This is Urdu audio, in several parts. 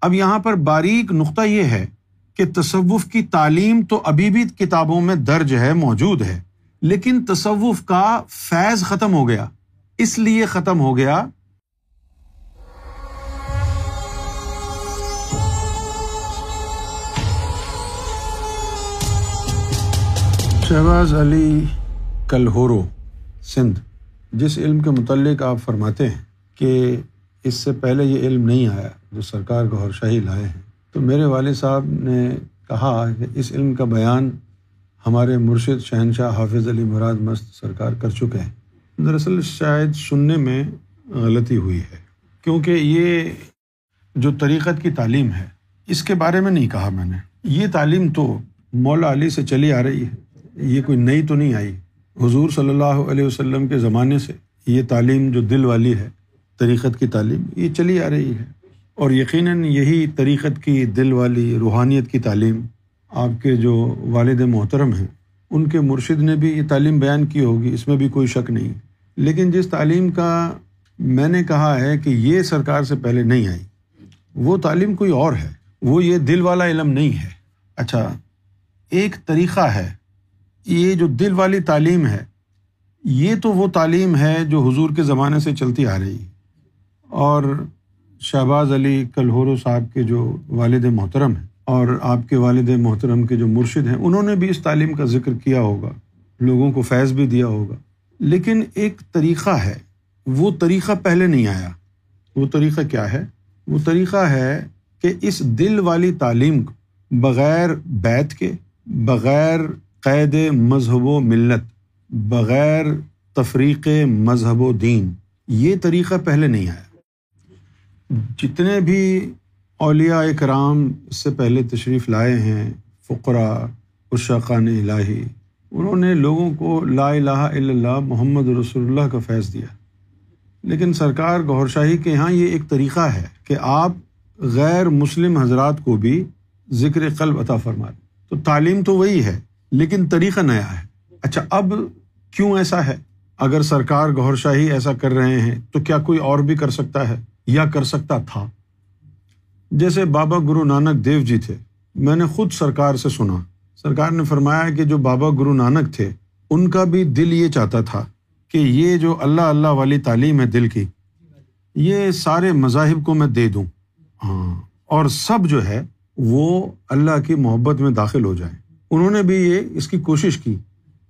اب یہاں پر باریک نقطہ یہ ہے کہ تصوف کی تعلیم تو ابھی بھی کتابوں میں درج ہے، موجود ہے، لیکن تصوف کا فیض ختم ہو گیا۔ اس لیے ختم ہو گیا۔ شہباز علی کلہورو، سندھ۔ جس علم کے متعلق آپ فرماتے ہیں کہ اس سے پہلے یہ علم نہیں آیا، جو سرکار گہر شاہی لائے ہیں۔ تو میرے والد صاحب نے کہا کہ اس علم کا بیان ہمارے مرشد شہنشاہ حافظ علی مراد مست سرکار کر چکے ہیں۔ دراصل شاید سننے میں غلطی ہوئی ہے، کیونکہ یہ جو طریقت کی تعلیم ہے، اس کے بارے میں نہیں کہا میں نے۔ یہ تعلیم تو مولا علی سے چلی آ رہی ہے، یہ کوئی نئی تو نہیں آئی۔ حضور صلی اللہ علیہ وسلم کے زمانے سے یہ تعلیم جو دل والی ہے طریقت کی تعلیم یہ چلی آ رہی ہے۔ اور یقیناً یہی طریقت کی دل والی روحانیت کی تعلیم آپ کے جو والد محترم ہیں، ان کے مرشد نے بھی یہ تعلیم بیان کی ہوگی، اس میں بھی کوئی شک نہیں۔ لیکن جس تعلیم کا میں نے کہا ہے کہ یہ سرکار سے پہلے نہیں آئی، وہ تعلیم کوئی اور ہے، وہ یہ دل والا علم نہیں ہے۔ اچھا ایک طریقہ ہے، یہ جو دل والی تعلیم ہے، یہ تو وہ تعلیم ہے جو حضور کے زمانے سے چلتی آ رہی۔ ہے اور شہباز علی کلہورو صاحب کے جو والد محترم ہیں اور آپ کے والد محترم کے جو مرشد ہیں، انہوں نے بھی اس تعلیم کا ذکر کیا ہوگا، لوگوں کو فیض بھی دیا ہوگا۔ لیکن ایک طریقہ ہے، وہ طریقہ پہلے نہیں آیا۔ وہ طریقہ کیا ہے؟ وہ طریقہ ہے کہ اس دل والی تعلیم کو بغیر بیت کے، بغیر قید مذہب و ملت، بغیر تفریق مذہب و دین، یہ طریقہ پہلے نہیں آیا۔ جتنے بھی اولیاء کرام اس سے پہلے تشریف لائے ہیں، فقرا اشاقان الہی، انہوں نے لوگوں کو لا الہ الا اللہ محمد رسول اللہ کا فیض دیا۔ لیکن سرکار گور شاہی کے یہاں یہ ایک طریقہ ہے کہ آپ غیر مسلم حضرات کو بھی ذکر قلب عطا فرما تو تعلیم تو وہی ہے، لیکن طریقہ نیا ہے۔ اچھا اب کیوں ایسا ہے؟ اگر سرکار گور شاہی ایسا کر رہے ہیں تو کیا کوئی اور بھی کر سکتا ہے؟ یا کر سکتا تھا۔ جیسے بابا گرو نانک دیو جی تھے، میں نے خود سرکار سے سنا۔ سرکار نے فرمایا کہ جو بابا گرو نانک تھے، ان کا بھی دل یہ چاہتا تھا کہ یہ جو اللہ اللہ والی تعلیم ہے دل کی، یہ سارے مذاہب کو میں دے دوں۔ ہاں اور سب جو ہے، وہ اللہ کی محبت میں داخل ہو جائیں۔ انہوں نے بھی یہ، اس کی کوشش کی۔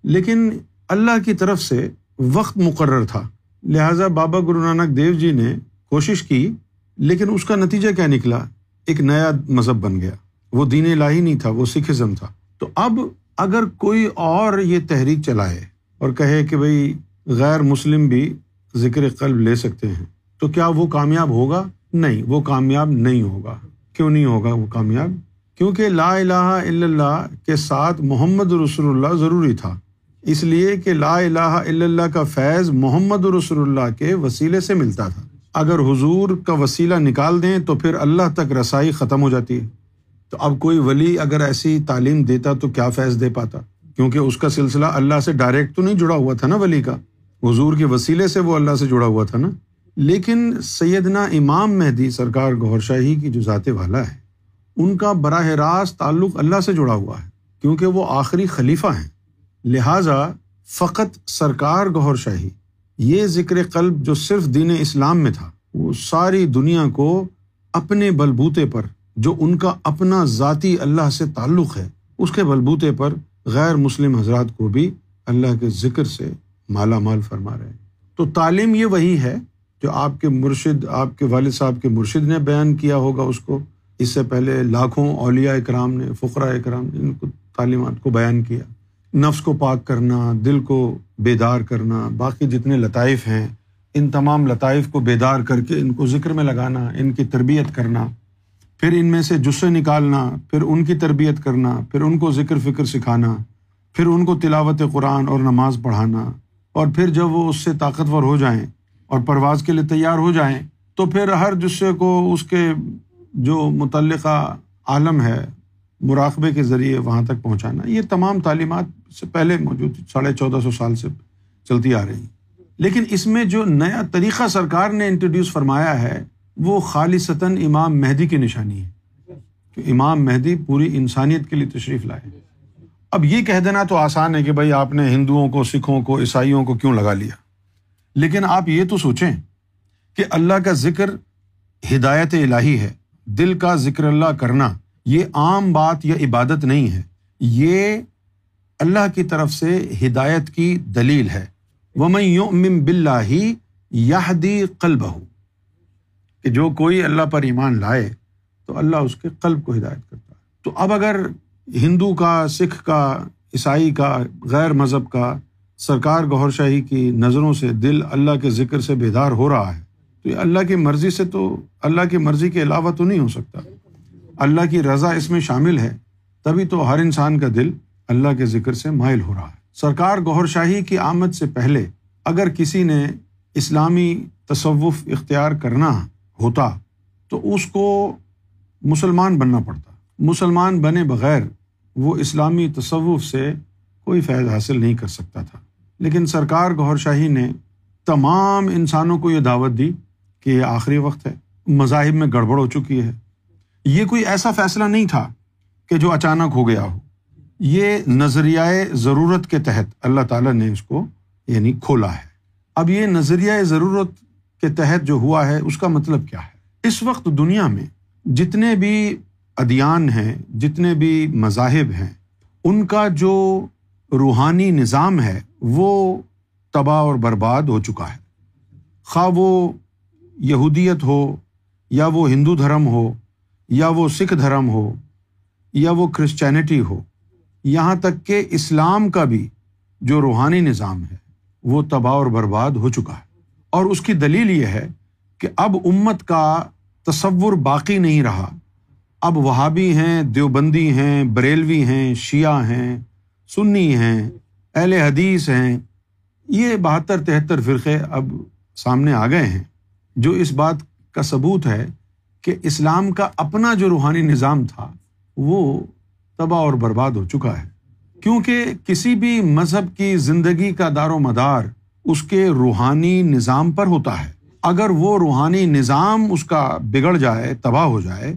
لیکن اللہ کی طرف سے وقت مقرر تھا۔ لہٰذا بابا گرو نانک دیو جی نے کوشش کی، لیکن اس کا نتیجہ کیا نکلا؟ ایک نیا مذہب بن گیا۔ وہ دین لاہی نہیں تھا، وہ سکھزم تھا۔ تو اب اگر کوئی اور یہ تحریک چلائے اور کہے کہ بھائی غیر مسلم بھی ذکر قلب لے سکتے ہیں، تو کیا وہ کامیاب ہوگا؟ نہیں، وہ کامیاب نہیں ہوگا۔ کیوں نہیں ہوگا وہ کامیاب؟ کیونکہ لا الہ الا اللہ کے ساتھ محمد رسول اللہ ضروری تھا۔ اس لیے کہ لا الہ الا اللہ کا فیض محمد رسول اللہ کے وسیلے سے ملتا تھا۔ اگر حضور کا وسیلہ نکال دیں تو پھر اللہ تک رسائی ختم ہو جاتی ہے۔ تو اب کوئی ولی اگر ایسی تعلیم دیتا تو کیا فیض دے پاتا؟ کیونکہ اس کا سلسلہ اللہ سے ڈائریکٹ تو نہیں جڑا ہوا تھا نا ولی کا۔ حضور کے وسیلے سے وہ اللہ سے جڑا ہوا تھا نا۔ لیکن سیدنا امام مہدی سرکار گور شاہی کی جو ذات والا ہے، ان کا براہ راست تعلق اللہ سے جڑا ہوا ہے، کیونکہ وہ آخری خلیفہ ہیں۔ لہٰذا فقط سرکار گہر شاہی یہ ذکر قلب جو صرف دین اسلام میں تھا، وہ ساری دنیا کو اپنے بلبوتے پر، جو ان کا اپنا ذاتی اللہ سے تعلق ہے، اس کے بلبوتے پر غیر مسلم حضرات کو بھی اللہ کے ذکر سے مالا مال فرما رہے ہیں۔ تو تعلیم یہ وہی ہے جو آپ کے مرشد، آپ کے والد صاحب کے مرشد نے بیان کیا ہوگا اس کو۔ اس سے پہلے لاکھوں اولیا اکرام نے فقرا اکرام نے ان کو تعلیمات کو بیان کیا۔ نفس کو پاک کرنا، دل کو بیدار کرنا، باقی جتنے لطائف ہیں، ان تمام لطائف کو بیدار کر کے ان کو ذکر میں لگانا، ان کی تربیت کرنا، پھر ان میں سے جسے نکالنا، پھر ان کی تربیت کرنا، پھر ان کو ذکر فکر سکھانا، پھر ان کو تلاوت قرآن اور نماز پڑھانا، اور پھر جب وہ اس سے طاقتور ہو جائیں اور پرواز کے لیے تیار ہو جائیں، تو پھر ہر جسے کو اس کے جو متعلقہ عالم ہے مراقبے کے ذریعے وہاں تک پہنچانا، یہ تمام تعلیمات سے پہلے موجود ساڑھے چودہ سو سال سے چلتی آ رہی لیکن اس میں جو نیا طریقہ سرکار نے انٹروڈیوس فرمایا ہے، وہ خالصتاً امام مہدی کی نشانی ہے۔ کہ امام مہدی پوری انسانیت کے لیے تشریف لائے۔ اب یہ کہہ دینا تو آسان ہے کہ بھائی آپ نے ہندوؤں کو، سکھوں کو، عیسائیوں کو کیوں لگا لیا؟ لیکن آپ یہ تو سوچیں کہ اللہ کا ذکر ہدایت الہی ہے، دل کا ذکر اللہ کرنا۔ یہ عام بات یا عبادت نہیں ہے، یہ اللہ کی طرف سے ہدایت کی دلیل ہے۔ وہ میں یوں بلّہ ہی یادی قلب ہوں کہ جو کوئی اللہ پر ایمان لائے تو اللہ اس کے قلب کو ہدایت کرتا ہے۔ تو اب اگر ہندو کا، سکھ کا، عیسائی کا، غیر مذہب کا سرکار گور شاہی کی نظروں سے دل اللہ کے ذکر سے بیدار ہو رہا ہے، تو یہ اللہ کی مرضی سے تو، اللہ کی مرضی کے علاوہ تو نہیں ہو سکتا۔ اللہ کی رضا اس میں شامل ہے، تبھی تو ہر انسان کا دل اللہ کے ذکر سے مائل ہو رہا ہے۔ سرکار گور شاہی کی آمد سے پہلے اگر کسی نے اسلامی تصوف اختیار کرنا ہوتا تو اس کو مسلمان بننا پڑتا۔ مسلمان بنے بغیر وہ اسلامی تصوف سے کوئی فیض حاصل نہیں کر سکتا تھا۔ لیکن سرکار گور شاہی نے تمام انسانوں کو یہ دعوت دی کہ یہ آخری وقت ہے، مذاہب میں گڑبڑ ہو چکی ہے۔ یہ کوئی ایسا فیصلہ نہیں تھا کہ جو اچانک ہو گیا ہو۔ یہ نظریۂ ضرورت کے تحت اللہ تعالیٰ نے اس کو یعنی کھولا ہے۔ اب یہ نظریۂ ضرورت کے تحت جو ہوا ہے، اس کا مطلب کیا ہے؟ اس وقت دنیا میں جتنے بھی ادیان ہیں، جتنے بھی مذاہب ہیں، ان کا جو روحانی نظام ہے، وہ تباہ اور برباد ہو چکا ہے۔ خواہ وہ یہودیت ہو یا وہ ہندو دھرم ہو یا وہ سکھ دھرم ہو، یا وہ کرسچینٹی ہو، یہاں تک کہ اسلام کا بھی جو روحانی نظام ہے، وہ تباہ اور برباد ہو چکا ہے۔ اور اس کی دلیل یہ ہے کہ اب امت کا تصور باقی نہیں رہا۔ اب وہابی ہیں، دیوبندی ہیں، بریلوی ہیں، شیعہ ہیں، سنی ہیں، اہل حدیث ہیں۔ یہ بہتر تہتر فرقے اب سامنے آ گئے ہیں۔ جو اس بات کا ثبوت ہے کہ اسلام کا اپنا جو روحانی نظام تھا، وہ تباہ اور برباد ہو چکا ہے۔ کیونکہ کسی بھی مذہب کی زندگی کا دار و مدار اس کے روحانی نظام پر ہوتا ہے۔ اگر وہ روحانی نظام اس کا بگڑ جائے، تباہ ہو جائے،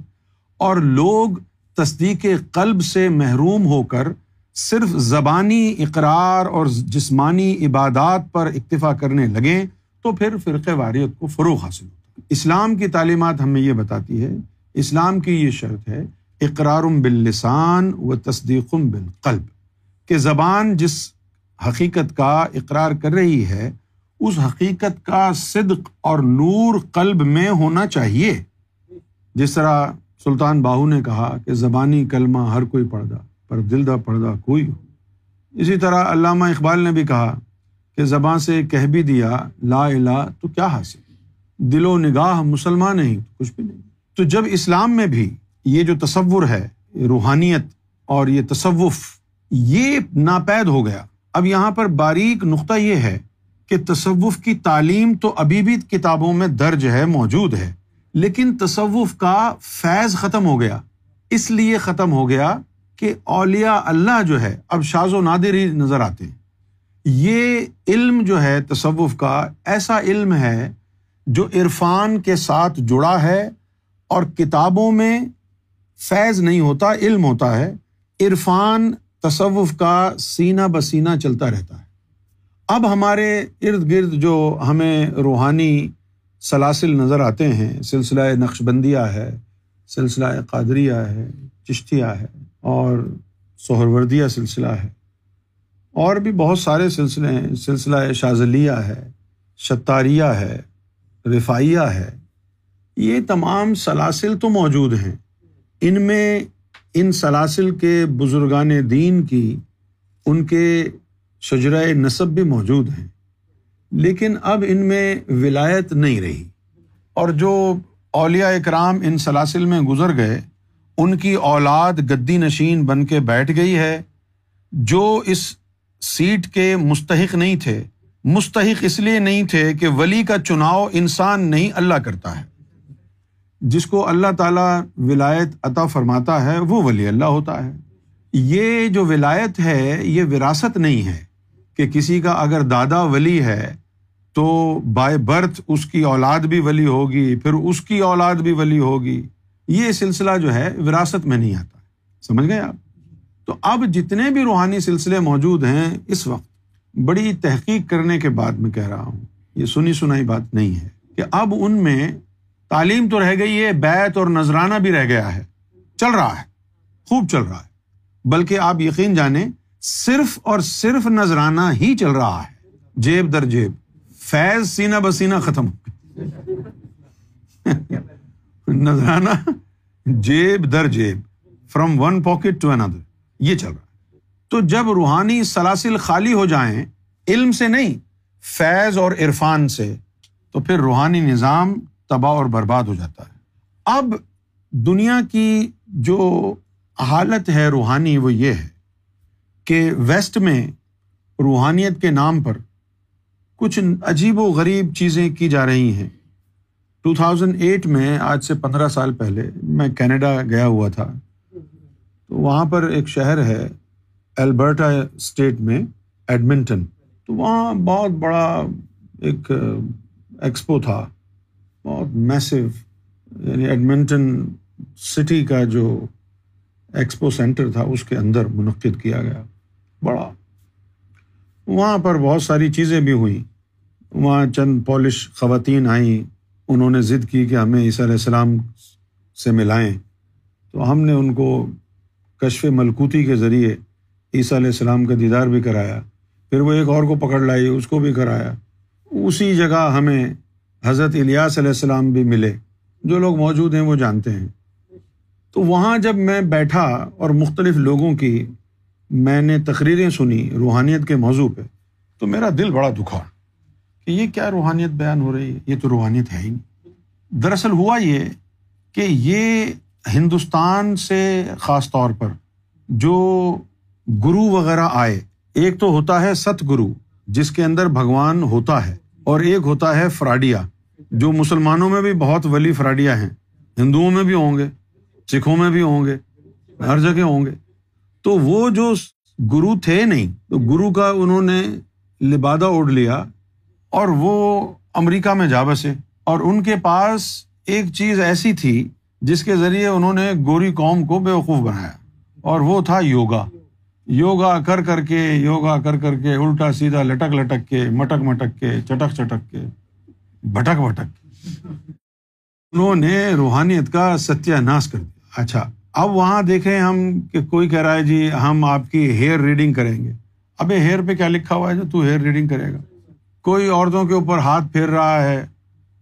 اور لوگ تصدیق قلب سے محروم ہو کر صرف زبانی اقرار اور جسمانی عبادات پر اکتفا کرنے لگیں، تو پھر فرق واریت کو فروغ حاصل ہوتا اسلام کی تعلیمات ہمیں یہ بتاتی ہے، اسلام کی یہ شرط ہے اقرار باللسان و تصدیق بالقلب، کہ زبان جس حقیقت کا اقرار کر رہی ہے، اس حقیقت کا صدق اور نور قلب میں ہونا چاہیے۔ جس طرح سلطان باہو نے کہا کہ زبانی کلمہ ہر کوئی پڑھدا پر دل دا پڑھدا کوئی ہو۔ اسی طرح علامہ اقبال نے بھی کہا کہ زباں سے کہہ بھی دیا، لا الہ تو کیا حاصل؟ دل و نگاہ مسلمان نہیں کچھ بھی نہیں۔ تو جب اسلام میں بھی یہ جو تصور ہے روحانیت اور یہ تصوف، یہ ناپید ہو گیا۔ اب یہاں پر باریک نقطہ یہ ہے کہ تصوف کی تعلیم تو ابھی بھی کتابوں میں درج ہے، موجود ہے، لیکن تصوف کا فیض ختم ہو گیا۔ اس لیے ختم ہو گیا کہ اولیا اللہ جو ہے، اب شاز و نادر ہی نظر آتے ہیں۔ یہ علم جو ہے، تصوف کا ایسا علم ہے جو عرفان کے ساتھ جڑا ہے اور کتابوں میں فیض نہیں ہوتا، علم ہوتا ہے، عرفان تصوف کا سینہ بسینہ چلتا رہتا ہے۔ اب ہمارے ارد گرد جو ہمیں روحانی سلاسل نظر آتے ہیں، سلسلہ نقش بندیہ ہے، سلسلہ قادریہ ہے، چشتیہ ہے اور سہروردیہ سلسلہ ہے۔ اور بھی بہت سارے سلسلے ہیں سلسلہ شاذلیہ ہے شتاریہ ہے۔ رفائیہ ہے، یہ تمام سلاسل تو موجود ہیں۔ ان میں ان سلاسل کے بزرگان دین کی ان کے شجرۂ نصب بھی موجود ہیں۔ لیکن اب ان میں ولایت نہیں رہی۔ اور جو اولیا اکرام ان سلاسل میں گزر گئے، ان کی اولاد گدی نشین بن کے بیٹھ گئی ہے۔ جو اس سیٹ کے مستحق نہیں تھے مستحق اس لیے نہیں تھے کہ ولی کا چناؤ انسان نہیں اللہ کرتا ہے۔ جس کو اللہ تعالیٰ ولایت عطا فرماتا ہے، وہ ولی اللہ ہوتا ہے۔ یہ جو ولایت ہے، یہ وراثت نہیں ہے کہ کسی کا اگر دادا ولی ہے تو بائی برتھ اس کی اولاد بھی ولی ہوگی، پھر اس کی اولاد بھی ولی ہوگی۔ یہ سلسلہ جو ہے، وراثت میں نہیں آتا۔ سمجھ گئے آپ؟ تو اب جتنے بھی روحانی سلسلے موجود ہیں، اس وقت بڑی تحقیق کرنے کے بعد میں کہہ رہا ہوں، یہ سنی سنائی بات نہیں ہے کہ اب ان میں تعلیم تو رہ گئی ہے بیت اور نذرانہ بھی رہ گیا ہے، چل رہا ہے، خوب چل رہا ہے، بلکہ آپ یقین جانیں صرف اور صرف نذرانہ ہی چل رہا ہے، جیب در جیب، فیض سینہ بسینہ ختم نذرانہ جیب در جیب فرام ون پاکٹ ٹو اندر یہ چل رہا ہے۔ تو جب روحانی سلاسل خالی ہو جائیں علم سے نہیں، فیض اور عرفان سے، تو پھر روحانی نظام تباہ اور برباد ہو جاتا ہے۔ اب دنیا کی جو حالت ہے روحانی، وہ یہ ہے کہ ویسٹ میں روحانیت کے نام پر کچھ عجیب و غریب چیزیں کی جا رہی ہیں۔ ٹو تھاؤزنڈ ایٹ میں، آج سے پندرہ سال پہلے، میں کینیڈا گیا ہوا تھا۔ تو وہاں پر ایک شہر ہے البرٹا اسٹیٹ میں ایڈمنٹن، تو وہاں بہت بڑا ایک ایکسپو تھا، بہت میسو یعنی ایڈمنٹن سٹی کا جو ایکسپو سینٹر تھا، اس کے اندر منعقد کیا گیا، بڑا۔ وہاں پر بہت ساری چیزیں بھی ہوئیں۔ وہاں چند پالش خواتین آئیں، انہوں نے ضد کی کہ ہمیں عیسیٰ علیہ السلام سے ملائیں۔ تو ہم نے ان کو کشف ملکوتی کے ذریعے عیسیٰ علیہ السلام کا دیدار بھی کرایا، پھر وہ ایک اور کو پکڑ لائی، اس کو بھی کرایا۔ اسی جگہ ہمیں حضرت الیاس علیہ السلام بھی ملے۔ جو لوگ موجود ہیں وہ جانتے ہیں۔ تو وہاں جب میں بیٹھا اور مختلف لوگوں کی میں نے تقریریں سنی روحانیت کے موضوع پہ، تو میرا دل بڑا دکھا کہ یہ کیا روحانیت بیان ہو رہی ہے؟ یہ تو روحانیت ہے ہی نہیں۔ دراصل ہوا یہ کہ یہ ہندوستان سے خاص طور پر جو گرو وغیرہ آئے۔ ایک تو ہوتا ہے ست گرو جس کے اندر بھگوان ہوتا ہے، اور ایک ہوتا ہے فراڈیا، جو مسلمانوں میں بھی بہت ولی فراڈیا ہیں۔ ہندوؤں میں بھی ہوں گے، سکھوں میں بھی ہوں گے، ہر جگہ ہوں گے۔ تو وہ جو گرو تھے نہیں، تو گرو کا انہوں نے لبادہ اوڑھ لیا، اور وہ امریکہ میں جا بسے۔ اور ان کے پاس ایک چیز ایسی تھی، جس کے ذریعے انہوں نے گوری قوم کو بے وقوف بنایا، اور وہ تھا یوگا۔ یوگا کر کر کے، یوگا کر کر کے، الٹا سیدھا لٹک لٹک کے، مٹک مٹک کے، چٹک چٹک کے، بھٹک بھٹک انہوں نے روحانیت کا ستیہ ناش کر دیا۔ اچھا اب وہاں دیکھیں ہم کہ کوئی کہہ رہا ہے جی ہم آپ کی ہیئر ریڈنگ کریں گے۔ ابھی ہیئر پہ کیا لکھا ہوا ہے جو تو ہیئر ریڈنگ کرے گا؟ کوئی عورتوں کے اوپر ہاتھ پھیر رہا ہے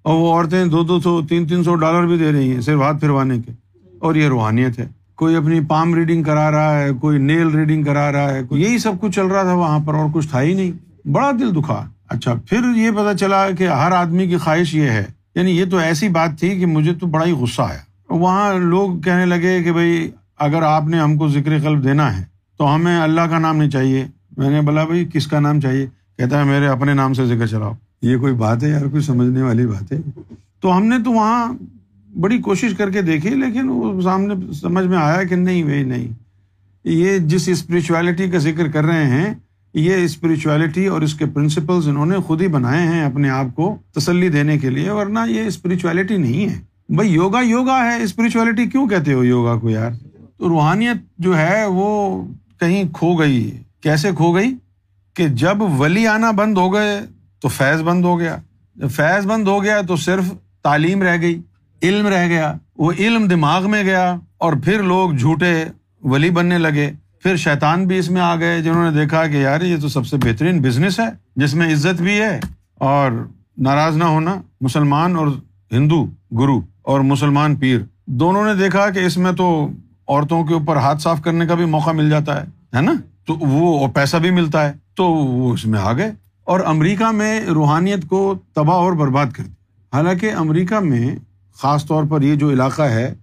اور وہ عورتیں دو دو سو، تین تین سو ڈالر بھی دے رہی ہیں صرف ہاتھ پھروانے کے۔ اور یہ روحانیت ہے۔ کوئی اپنی پام ریڈنگ کرا رہا ہے، کوئی نیل ریڈنگ کرا رہا ہے، کوئی یہی سب کچھ چل رہا تھا وہاں پر اور کچھ تھا ہی نہیں۔ بڑا دل دکھا۔ اچھا پھر یہ پتا چلا کہ ہر آدمی کی خواہش یہ ہے۔ یعنی یہ تو ایسی بات تھی کہ مجھے تو بڑا ہی غصہ آیا۔ وہاں لوگ کہنے لگے کہ بھائی، اگر آپ نے ہم کو ذکر قلب دینا ہے، تو ہمیں اللہ کا نام نہیں چاہیے۔ میں نے بولا، بھائی، کس کا نام چاہیے؟ کہتا ہے، میرے اپنے نام سے ذکر چلاؤ۔ یہ کوئی بات ہے یار، کوئی سمجھنے والی بات ہے؟ تو ہم نے تو وہاں بڑی کوشش کر کے دیکھی، لیکن وہ سامنے سمجھ میں آیا کہ نہیں بھائی نہیں۔ یہ جس اسپرچویلٹی کا ذکر کر رہے ہیں، یہ اسپرچویلٹی اور اس کے پرنسپلس انہوں نے خود ہی بنائے ہیں اپنے آپ کو تسلی دینے کے لیے، ورنہ یہ اسپرچویلٹی نہیں ہے۔ بھائی یوگا یوگا ہے اسپرچویلٹی کیوں کہتے ہو یوگا کو یار؟ تو روحانیت جو ہے، وہ کہیں کھو گئی۔ کیسے کھو گئی؟ کہ جب ولی آنا بند ہو گئے تو فیض بند ہو گیا۔ جب فیض بند ہو گیا تو صرف تعلیم رہ گئی۔ علم رہ گیا، وہ علم دماغ میں گیا اور پھر لوگ جھوٹے ولی بننے لگے۔ پھر شیطان بھی اس میں آ گئے، جنہوں نے دیکھا کہ یار یہ تو سب سے بہترین بزنس ہے، جس میں عزت بھی ہے اور ناراض نہ ہونا، مسلمان اور ہندو، گرو اور مسلمان پیر۔ دونوں نے دیکھا کہ اس میں تو عورتوں کے اوپر ہاتھ صاف کرنے کا بھی موقع مل جاتا ہے نا؟ تو وہ پیسہ بھی ملتا ہے، تو وہ اس میں آ گئے۔ اور امریکہ میں روحانیت کو تباہ اور برباد کر دی حالانکہ امریکہ میں خاص طور پر یہ جو علاقہ ہے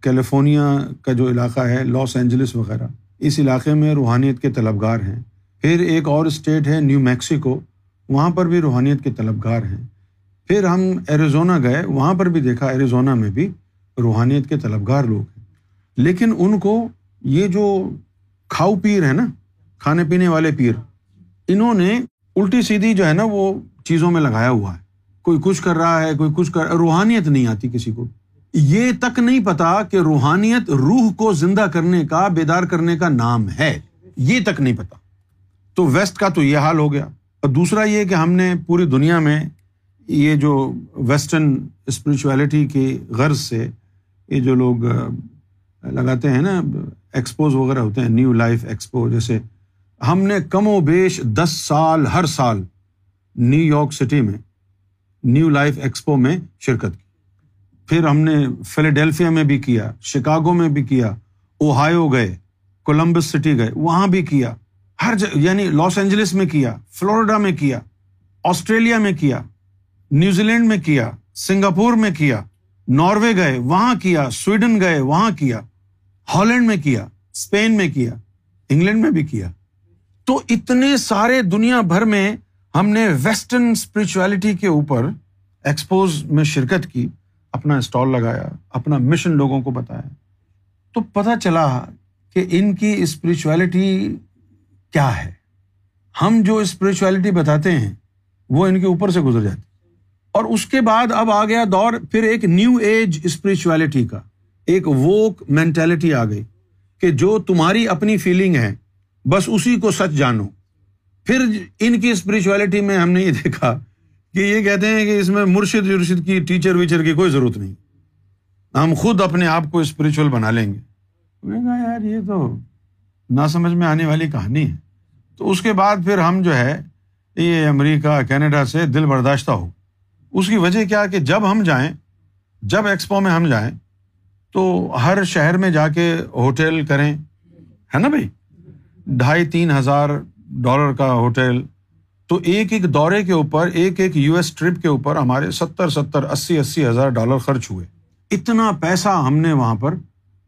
کیلیفورنیا کا جو علاقہ ہے، لاس اینجلس وغیرہ، اس علاقے میں روحانیت کے طلبگار ہیں۔ پھر ایک اور اسٹیٹ ہے نیو میکسیکو، وہاں پر بھی روحانیت کے طلبگار ہیں۔ پھر ہم ایریزونا گئے، وہاں پر بھی دیکھا، ایریزونا میں بھی روحانیت کے طلبگار لوگ ہیں۔ لیکن ان کو یہ جو کھاؤ پیر ہے نا، کھانے پینے والے پیر، انہوں نے الٹی سیدھی جو ہے نا وہ چیزوں میں لگایا ہوا ہے۔ کوئی کچھ کر رہا ہے، کوئی کچھ کر روحانیت نہیں آتی کسی کو۔ یہ تک نہیں پتا کہ روحانیت روح کو زندہ کرنے کا، بیدار کرنے کا نام ہے۔ یہ تک نہیں پتا۔ تو ویسٹ کا تو یہ حال ہو گیا۔ اور دوسرا یہ کہ ہم نے پوری دنیا میں یہ جو ویسٹرن اسپرچویلٹی کی غرض سے یہ جو لوگ لگاتے ہیں نا، ایکسپوز وغیرہ ہوتے ہیں، نیو لائف ایکسپو جیسے ہم نے کم و بیش دس سال ہر سال نیو یارک سٹی میں نیو لائف ایکسپو میں شرکت کی۔ پھر ہم نے فلیڈیلفیا میں بھی کیا، شکاگو میں بھی کیا اوہایو گئے، کولمبس سٹی گئے، وہاں بھی کیا۔ ہر جگہ یعنی لاس اینجلس میں کیا، فلوریڈا میں کیا، آسٹریلیا میں کیا نیوزی لینڈ میں کیا، سنگاپور میں کیا، ناروے گئے، وہاں کیا، سویڈن گئے، وہاں کیا، ہالینڈ میں کیا، اسپین میں کیا، انگلینڈ میں بھی کیا۔ تو اتنے سارے دنیا بھر میں ہم نے ویسٹرن اسپرچویلٹی کے اوپر ایکسپوز میں شرکت کی، اپنا اسٹال لگایا، اپنا مشن لوگوں کو بتایا۔ تو پتا چلا کہ ان کی اسپرچویلٹی کیا ہے۔ ہم جو اسپرچویلٹی بتاتے ہیں، وہ ان کے اوپر سے گزر جاتی۔ اور اس کے بعد اب آ گیا دور، پھر ایک نیو ایج اسپرچویلٹی کا، ایک ووک مینٹلٹی آ گئی کہ جو تمہاری اپنی فیلنگ ہے، بس اسی کو سچ جانو۔ پھر ان کی اسپرچویلٹی میں ہم نے یہ دیکھا کہ یہ کہتے ہیں کہ اس میں مرشد ورشد کی ٹیچر ویچر کی کوئی ضرورت نہیں۔ ہم خود اپنے آپ کو اسپرچل بنا لیں گے۔ میں کہا یار یہ تو نہ سمجھ میں آنے والی کہانی ہے۔ تو اس کے بعد پھر ہم جو ہے یہ امریکہ، کینیڈا سے دل برداشتہ ہو۔ اس کی وجہ کیا کہ جب ہم جائیں، جب ایکسپو میں ہم جائیں، تو ہر شہر میں جا کے ہوٹل کریں، ہے نا بھائی؟ ڈھائی تین ہزار ڈالر کا ہوٹل۔ تو ایک ایک دورے کے اوپر، ایک ایک یو ایس ٹرپ کے اوپر ہمارے ستر ستر اسی اسی ہزار ڈالر خرچ ہوئے۔ اتنا پیسہ ہم نے وہاں پر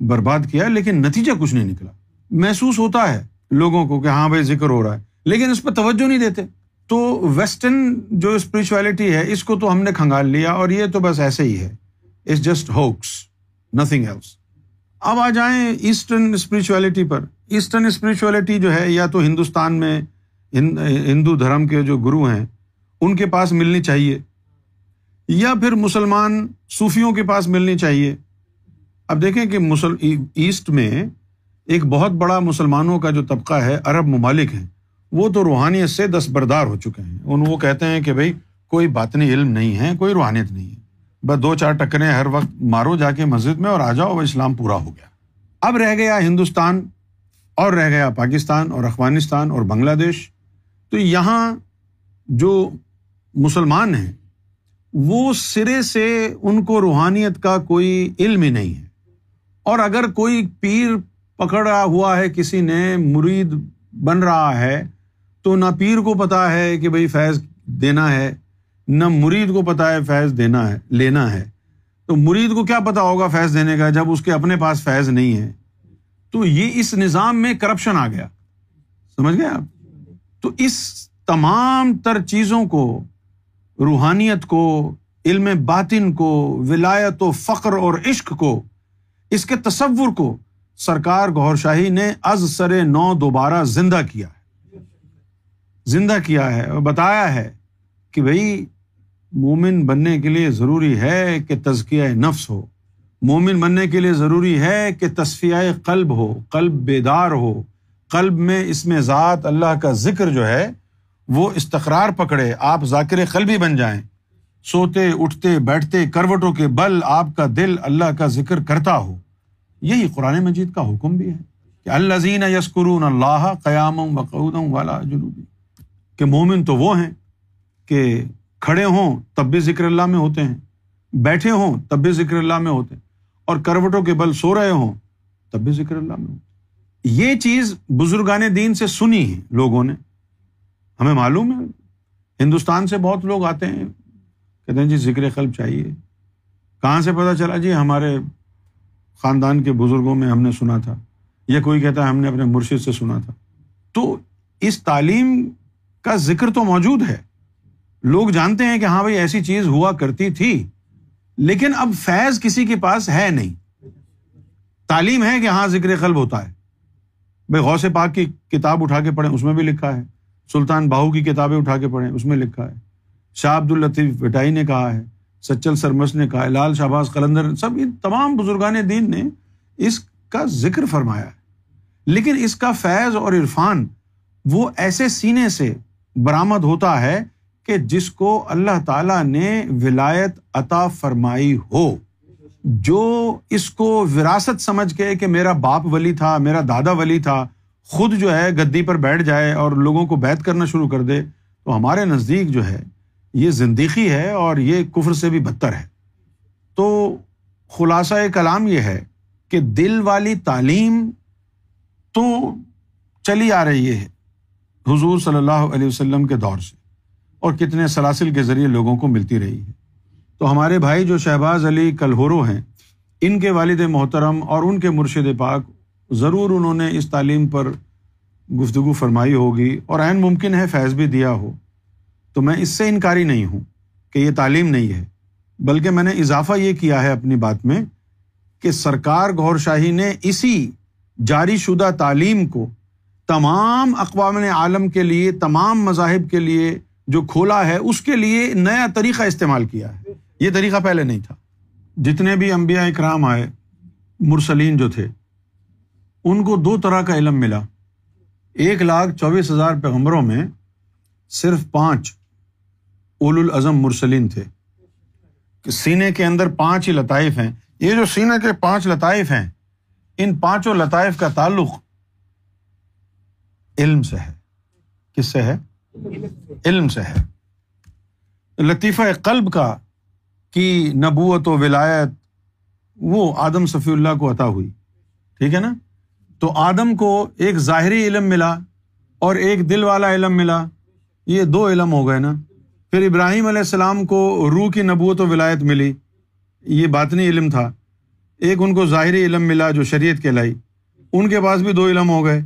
برباد کیا، لیکن نتیجہ کچھ نہیں نکلا۔ محسوس ہوتا ہے لوگوں کو کہ ہاں بھائی، ذکر ہو رہا ہے، لیکن اس پہ توجہ نہیں دیتے۔ تو ویسٹرن جو اسپرچویلٹی ہے، اس کو تو ہم نے کھنگال لیا، اور یہ تو بس ایسے ہی ہے۔ It's just hoax nothing else اب آ جائیں ایسٹرن اسپرچویلٹی پر۔ ایسٹرن اسپرچویلٹی جو ہے، یا تو ہندوستان میں ہندو دھرم کے جو گرو ہیں، ان کے پاس ملنی چاہیے۔ یا پھر مسلمان صوفیوں کے پاس ملنی چاہیے۔ اب دیکھیں کہ مسل ایسٹ میں ایک بہت بڑا مسلمانوں کا جو طبقہ ہے، عرب ممالک ہیں، وہ تو روحانیت سے دستبردار ہو چکے ہیں۔ ان وہ کہتے ہیں کہ بھائی کوئی باطنی علم نہیں ہے، کوئی روحانیت نہیں ہے۔ بس دو چار ٹکریں ہر وقت مارو جا کے مسجد میں اور آ جاؤ اسلام پورا ہو گیا۔ اب رہ گیا ہندوستان۔ اور رہ گیا پاکستان اور افغانستان اور بنگلہ دیش۔ تو یہاں جو مسلمان ہیں، وہ سرے سے ان کو روحانیت کا کوئی علم ہی نہیں ہے۔ اور اگر کوئی پیر پکڑا ہوا ہے، کسی نے مرید بن رہا ہے، تو نہ پیر کو پتا ہے کہ بھائی فیض دینا ہے، نہ مرید کو پتا ہے فیض دینا ہے، لینا ہے۔ تو مرید کو کیا پتا ہوگا فیض دینے کا، جب اس کے اپنے پاس فیض نہیں ہے؟ تو یہ اس نظام میں کرپشن آ گیا۔ سمجھ گئے آپ؟ تو اس تمام تر چیزوں کو، روحانیت کو، علم باطن کو، ولایت و فخر اور عشق کو، اس کے تصور کو سرکار گور شاہی نے از سر نو دوبارہ زندہ کیا ہے۔ زندہ کیا ہے اور بتایا ہے کہ بھائی مومن بننے کے لیے ضروری ہے کہ تزکیہ نفس ہو۔ مومن بننے کے لیے ضروری ہے کہ تصفیہ قلب ہو، قلب بیدار ہو۔ قلب میں اس میں ذات اللہ کا ذکر جو ہے، وہ استقرار پکڑے، آپ ذاکر قلبی بن جائیں۔ سوتے، اٹھتے، بیٹھتے، کروٹوں کے بل آپ کا دل اللہ کا ذکر کرتا ہو۔ یہی قرآن مجید کا حکم بھی ہے کہ اللہ زین یسکرون اللہ قیام وقعودم والا جنوبی۔ کہ مومن تو وہ ہیں کہ کھڑے ہوں تب بھی ذکر اللہ میں ہوتے ہیں، بیٹھے ہوں تب بھی ذکر اللہ میں ہوتے ہیں۔ اور کروٹوں کے بل سو رہے ہوں، تب بھی ذکر اللہ میں یہ چیز بزرگان دین سے سنی ہے لوگوں نے۔ ہمیں معلوم ہے، ہندوستان سے بہت لوگ آتے ہیں، کہتے ہیں جی ذکر قلب چاہیے۔ کہاں سے پتہ چلا؟ جی ہمارے خاندان کے بزرگوں میں ہم نے سنا تھا، یا کوئی کہتا ہے ہم نے اپنے مرشد سے سنا تھا۔ تو اس تعلیم کا ذکر تو موجود ہے۔ لوگ جانتے ہیں کہ ہاں بھائی ایسی چیز ہوا کرتی تھی۔ لیکن اب فیض کسی کے پاس ہے نہیں۔ تعلیم ہے کہ ہاں ذکر قلب ہوتا ہے۔ بھائی غوث پاک کی کتاب اٹھا کے پڑھیں، اس میں بھی لکھا ہے۔ سلطان باہو کی کتابیں اٹھا کے پڑھیں، اس میں لکھا ہے۔ شاہ عبد الطیف وٹائی نے کہا ہے، سچل سرمس نے کہا ہے، لال شہباز قلندر، سب ان تمام بزرگان دین نے اس کا ذکر فرمایا ہے۔ لیکن اس کا فیض اور عرفان وہ ایسے سینے سے برآمد ہوتا ہے کہ جس کو اللہ تعالیٰ نے ولایت عطا فرمائی ہو، جو اس کو وراثت سمجھ کے کہ میرا باپ ولی تھا، میرا دادا ولی تھا، خود جو ہے گدی پر بیٹھ جائے اور لوگوں کو بیت کرنا شروع کر دے، تو ہمارے نزدیک جو ہے یہ زندگی ہے اور یہ کفر سے بھی بدتر ہے۔ تو خلاصہ کلام یہ ہے کہ دل والی تعلیم تو چلی آ رہی ہے حضور صلی اللہ علیہ وسلم کے دور سے۔ اور کتنے سلاسل کے ذریعے لوگوں کو ملتی رہی ہے۔ تو ہمارے بھائی جو شہباز علی کلہورو ہیں، ان کے والد محترم اور ان کے مرشد پاک ضرور انہوں نے اس تعلیم پر گفتگو فرمائی ہوگی اور عین ممکن ہے فیض بھی دیا ہو۔ تو میں اس سے انکاری نہیں ہوں کہ یہ تعلیم نہیں ہے، بلکہ میں نے اضافہ یہ کیا ہے اپنی بات میں کہ سرکار گور شاہی نے اسی جاری شدہ تعلیم کو تمام اقوام عالم کے لیے، تمام مذاہب کے لیے جو کھولا ہے، اس کے لیے نیا طریقہ استعمال کیا ہے۔ یہ طریقہ پہلے نہیں تھا۔ جتنے بھی امبیا اکرام آئے، مرسلین جو تھے، ان کو دو طرح کا علم ملا۔ ایک لاکھ چوبیس ہزار پیغمبروں میں صرف پانچ اول الازم مرسلین تھے۔ سینے کے اندر پانچ ہی لطائف ہیں۔ یہ جو سینے کے پانچ لطائف ہیں، ان پانچوں لطائف کا تعلق علم سے ہے۔ کس سے ہے؟ علم سے ہے۔ لطیفہ قلب کا کی نبوت و ولایت، وہ آدم صفی اللہ کو عطا ہوئی۔ ٹھیک ہے نا؟ تو آدم کو ایک ظاہری علم ملا اور ایک دل والا علم ملا۔ یہ دو علم ہو گئے نا۔ پھر ابراہیم علیہ السلام کو روح کی نبوت و ولایت ملی۔ یہ باطنی علم تھا۔ ایک ان کو ظاہری علم ملا جو شریعت کہلائی۔ ان کے پاس بھی دو علم ہو گئے۔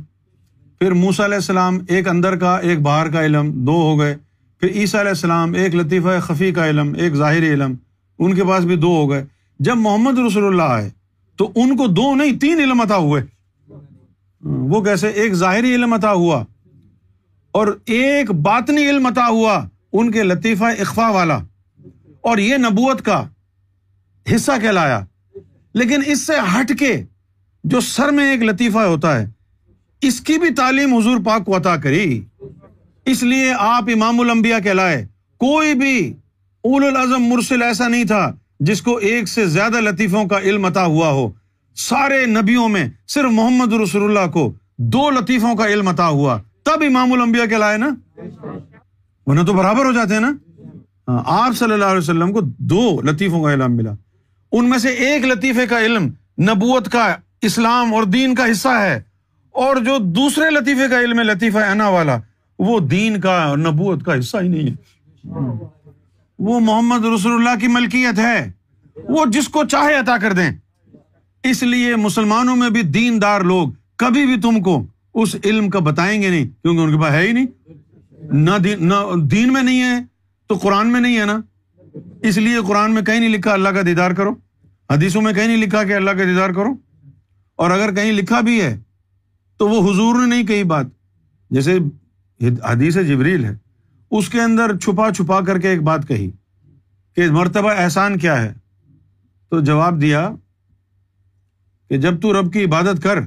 پھر موسا علیہ السلام ایک اندر کا، ایک باہر کا علم، دو ہو گئے۔ پھر عیسیٰ علیہ السلام ایک لطیفہ خفی کا علم، ایک ظاہری علم، ان کے پاس بھی دو ہو گئے۔ جب محمد رسول اللہ آئے، تو ان کو دو نہیں، تین علم عطا ہوئے۔ وہ کیسے؟ ایک ظاہری علم عطا ہوا اور ایک باطنی علم عطا ہوا ان کے لطیفہ اخفا والا۔ اور یہ نبوت کا حصہ کہلایا۔ لیکن اس سے ہٹ کے جو سر میں ایک لطیفہ ہوتا ہے اس کی بھی تعلیم حضور پاک کو عطا کری۔ اس لیے آپ امام الانبیاء کہلائے، کوئی بھی اول الازم مرسل ایسا نہیں تھا جس کو ایک سے زیادہ لطیفوں کا علم عطا ہوا ہو۔ سارے نبیوں میں صرف محمد رسول اللہ کو دو لطیفوں کا علم عطا ہوا۔ تب امام الانبیاء کہلائے نا۔ ورنہ تو برابر ہو جاتے ہیں نا۔ ہاں، آپ صلی اللہ علیہ وسلم کو دو لطیفوں کا علم ملا۔ ان میں سے ایک لطیفے کا علم نبوت کا، اسلام اور دین کا حصہ ہے۔ اور جو دوسرے لطیفے کا علم لطیفہ انا والا، وہ دین کا اور نبوت کا حصہ ہی نہیں ہے۔ وہ محمد رسول اللہ کی ملکیت ہے۔ وہ جس کو چاہے عطا کر دیں۔ اس لیے مسلمانوں میں بھی دین دار لوگ کبھی بھی تم کو اس علم کا بتائیں گے نہیں، کیونکہ ان کے پاس ہے ہی نہیں۔ نہ دین میں نہیں ہے، تو قرآن میں نہیں ہے نا۔ اس لیے قرآن میں کہیں نہیں لکھا اللہ کا دیدار کرو۔ حدیثوں میں کہیں نہیں لکھا کہ اللہ کا دیدار کرو۔ اور اگر کہیں لکھا بھی ہے تو وہ حضور نے نہیں کہی بات۔ جیسے حدیث جبریل ہے، اس کے اندر چھپا چھپا کر کے ایک بات کہی کہ مرتبہ احسان کیا ہے۔ تو جواب دیا کہ جب تو رب کی عبادت کر،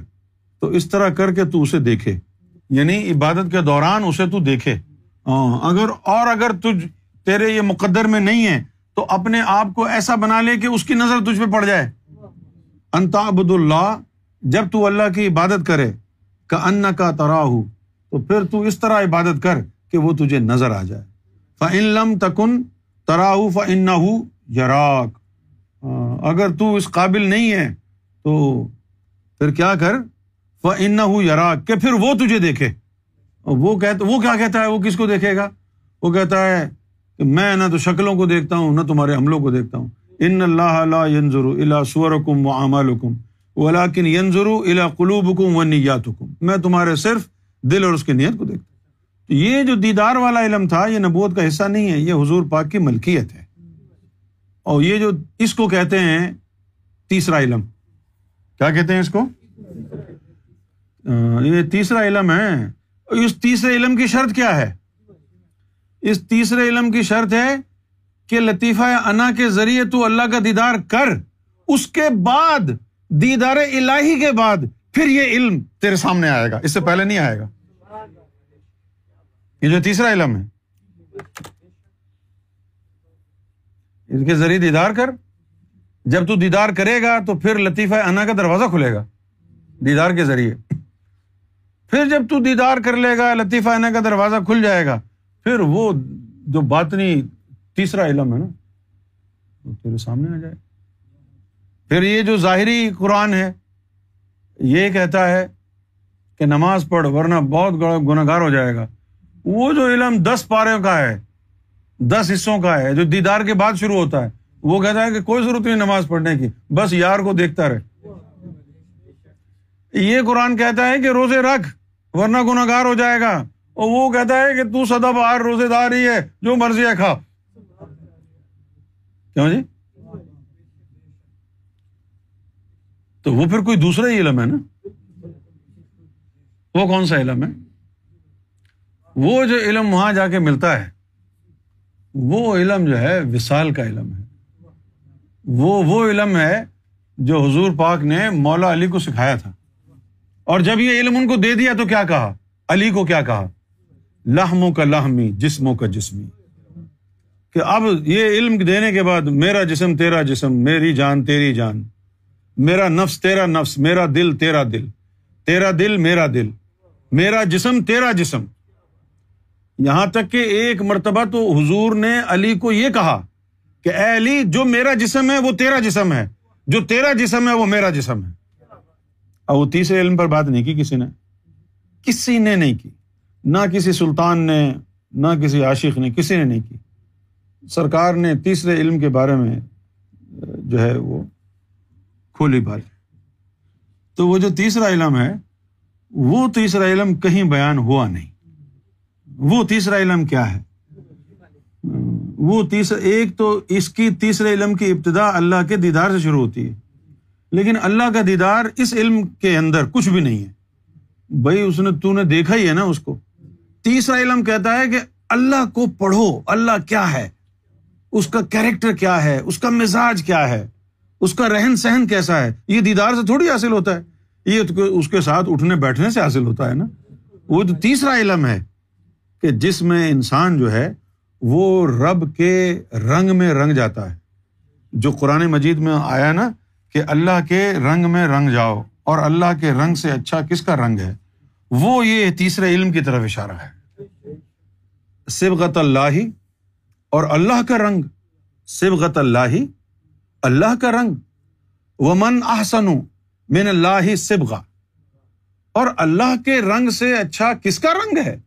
تو اس طرح کر کے تو اسے دیکھے۔ یعنی عبادت کے دوران اسے تو دیکھے۔ ہاں، اگر، اور اگر تجھ، تیرے یہ مقدر میں نہیں ہے، تو اپنے آپ کو ایسا بنا لے کہ اس کی نظر تجھ پہ پڑ جائے۔ انتا عبد اللہ جب تو اللہ کی عبادت کرے کا ان کا ترا تو پھر تو اس طرح عبادت کر کہ وہ تجھے نظر آ جائے۔ فن لم تکن تراہ فن یراک اگر تو اس قابل نہیں ہے، تو پھر کیا کر؟ فن یراک کہ پھر وہ تجھے دیکھے۔ وہ کہتا وہ کیا کہتا ہے؟ وہ کس کو دیکھے گا؟ وہ کہتا ہے کہ میں نہ تو شکلوں کو دیکھتا ہوں، نہ تمہارے حملوں کو دیکھتا ہوں۔ ان اللہ ینظر الا سورکم و اعمالکم ولاکن ینظر الا قلوبکم و نیاتکم میں تمہارے صرف دل اور اس کی نیت کو دیکھتا ہوں۔ یہ جو دیدار والا علم تھا، یہ نبوت کا حصہ نہیں ہے، یہ حضور پاک کی ملکیت ہے۔ اور یہ جو اس کو کہتے ہیں، تیسرا علم۔ کیا کہتے ہیں اس کو؟ یہ تیسرا علم ہے۔ اس تیسرے علم کی شرط کیا ہے؟ اس تیسرے علم کی شرط ہے کہ لطیفہ انا کے ذریعے تو اللہ کا دیدار کر، اس کے بعد دیدار الہی کے بعد پھر یہ علم تیرے سامنے آئے گا۔ اس سے پہلے نہیں آئے گا۔ یہ جو تیسرا علم ہے۔ اس کے ذریعے دیدار کر۔ جب تو دیدار کرے گا تو پھر لطیفہ انا کا دروازہ کھلے گا۔ دیدار کے ذریعے۔ پھر جب تو دیدار کر لے گا، لطیفہ انا کا دروازہ کھل جائے گا، پھر وہ جو باطنی تیسرا علم ہے نا، وہ تیرے سامنے آ جائے۔ گا پھر یہ جو ظاہری قرآن ہے، یہ کہتا ہے کہ نماز پڑھ، ورنہ بہت گناگار ہو جائے گا۔ وہ جو علم دس پارے کا ہے، دس حصوں کا ہے، جو دیدار کے بعد شروع ہوتا ہے، وہ کہتا ہے کہ کوئی ضرورت نہیں نماز پڑھنے کی، بس یار کو دیکھتا رہے۔ یہ قرآن کہتا ہے کہ روزے رکھ، ورنہ گناگار ہو جائے گا۔ اور وہ کہتا ہے کہ تو سدا بہار روزے دار ہی ہے، جو مرضی ہے کھا۔ کیوں جی؟ تو وہ پھر کوئی دوسرا ہی علم ہے نا؟ وہ کون سا علم ہے؟ وہ جو علم وہاں جا کے ملتا ہے، وہ علم جو ہے وصال کا علم ہے۔ وہ وہ علم ہے جو حضور پاک نے مولا علی کو سکھایا تھا۔ اور جب یہ علم ان کو دے دیا تو کیا کہا؟ علی کو کیا کہا؟ لہموں کا لہمی جسموں کا جسمی۔ کہ اب یہ علم دینے کے بعد میرا جسم تیرا جسم، میری جان تیری جان۔ میرا نفس تیرا نفس، میرا دل تیرا دل تیرا دل میرا دل، میرا جسم تیرا جسم۔ یہاں تک کہ ایک مرتبہ تو حضور نے علی کو یہ کہا کہ اے علی، جو میرا جسم ہے وہ تیرا جسم ہے، جو تیرا جسم ہے وہ میرا جسم ہے۔ اور وہ تیسرے علم پر بات نہیں کی کسی نے۔ کسی نے نہیں کی۔ نہ کسی سلطان نے، نہ کسی عاشق نے، کسی نے نہیں کی۔ سرکار نے تیسرے علم کے بارے میں، جو ہے وہ کھولی بات تو وہ جو تیسرا علم ہے، وہ تیسرا علم کہیں بیان ہوا نہیں۔ وہ تیسرا علم کیا ہے؟ وہ تیسرا، ایک تو اس کی تیسرے علم کی ابتدا اللہ کے دیدار سے شروع ہوتی ہے۔ لیکن اللہ کا دیدار اس علم کے اندر کچھ بھی نہیں ہے۔ بھائی، اس نے، تو نے دیکھا ہی ہے نا اس کو۔ تیسرا علم کہتا ہے کہ اللہ کو پڑھو، اللہ کیا ہے؟ اس کا کیریکٹر کیا ہے؟ اس کا مزاج کیا ہے؟ اس کا رہن سہن کیسا ہے؟ یہ دیدار سے تھوڑی حاصل ہوتا ہے۔ یہ اس کے ساتھ اٹھنے بیٹھنے سے حاصل ہوتا ہے نا۔ وہ تو تیسرا علم ہے کہ جس میں انسان جو ہے وہ رب کے رنگ میں رنگ جاتا ہے۔ جو قرآن مجید میں آیا نا کہ اللہ کے رنگ میں رنگ جاؤ اور اللہ کے رنگ سے اچھا کس کا رنگ ہے؟ وہ یہ تیسرے علم کی طرف اشارہ ہے۔ سبغت اللہ اور اللہ کا رنگ۔ سبغت اللہ اللہ کا رنگ و من احسن من اللہ سبغا اور اللہ کے رنگ سے اچھا کس کا رنگ ہے؟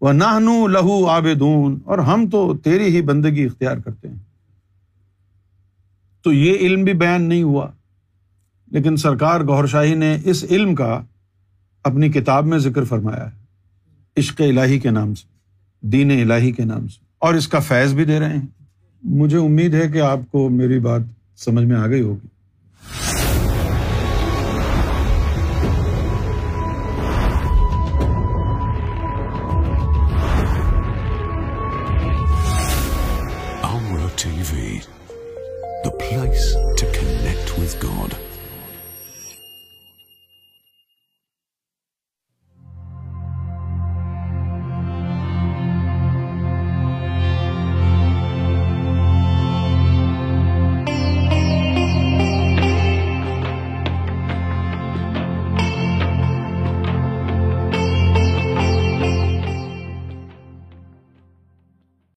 وہ نہ لہو آبدون اور ہم تو تیری ہی بندگی اختیار کرتے ہیں۔ تو یہ علم بھی بیان نہیں ہوا۔ لیکن سرکار گور شاہی نے اس علم کا اپنی کتاب میں ذکر فرمایا ہے۔ عشق الہی کے نام سے، دین الہی کے نام سے۔ اور اس کا فیض بھی دے رہے ہیں۔ مجھے امید ہے کہ آپ کو میری بات سمجھ میں آ گئی ہوگی۔ T V the place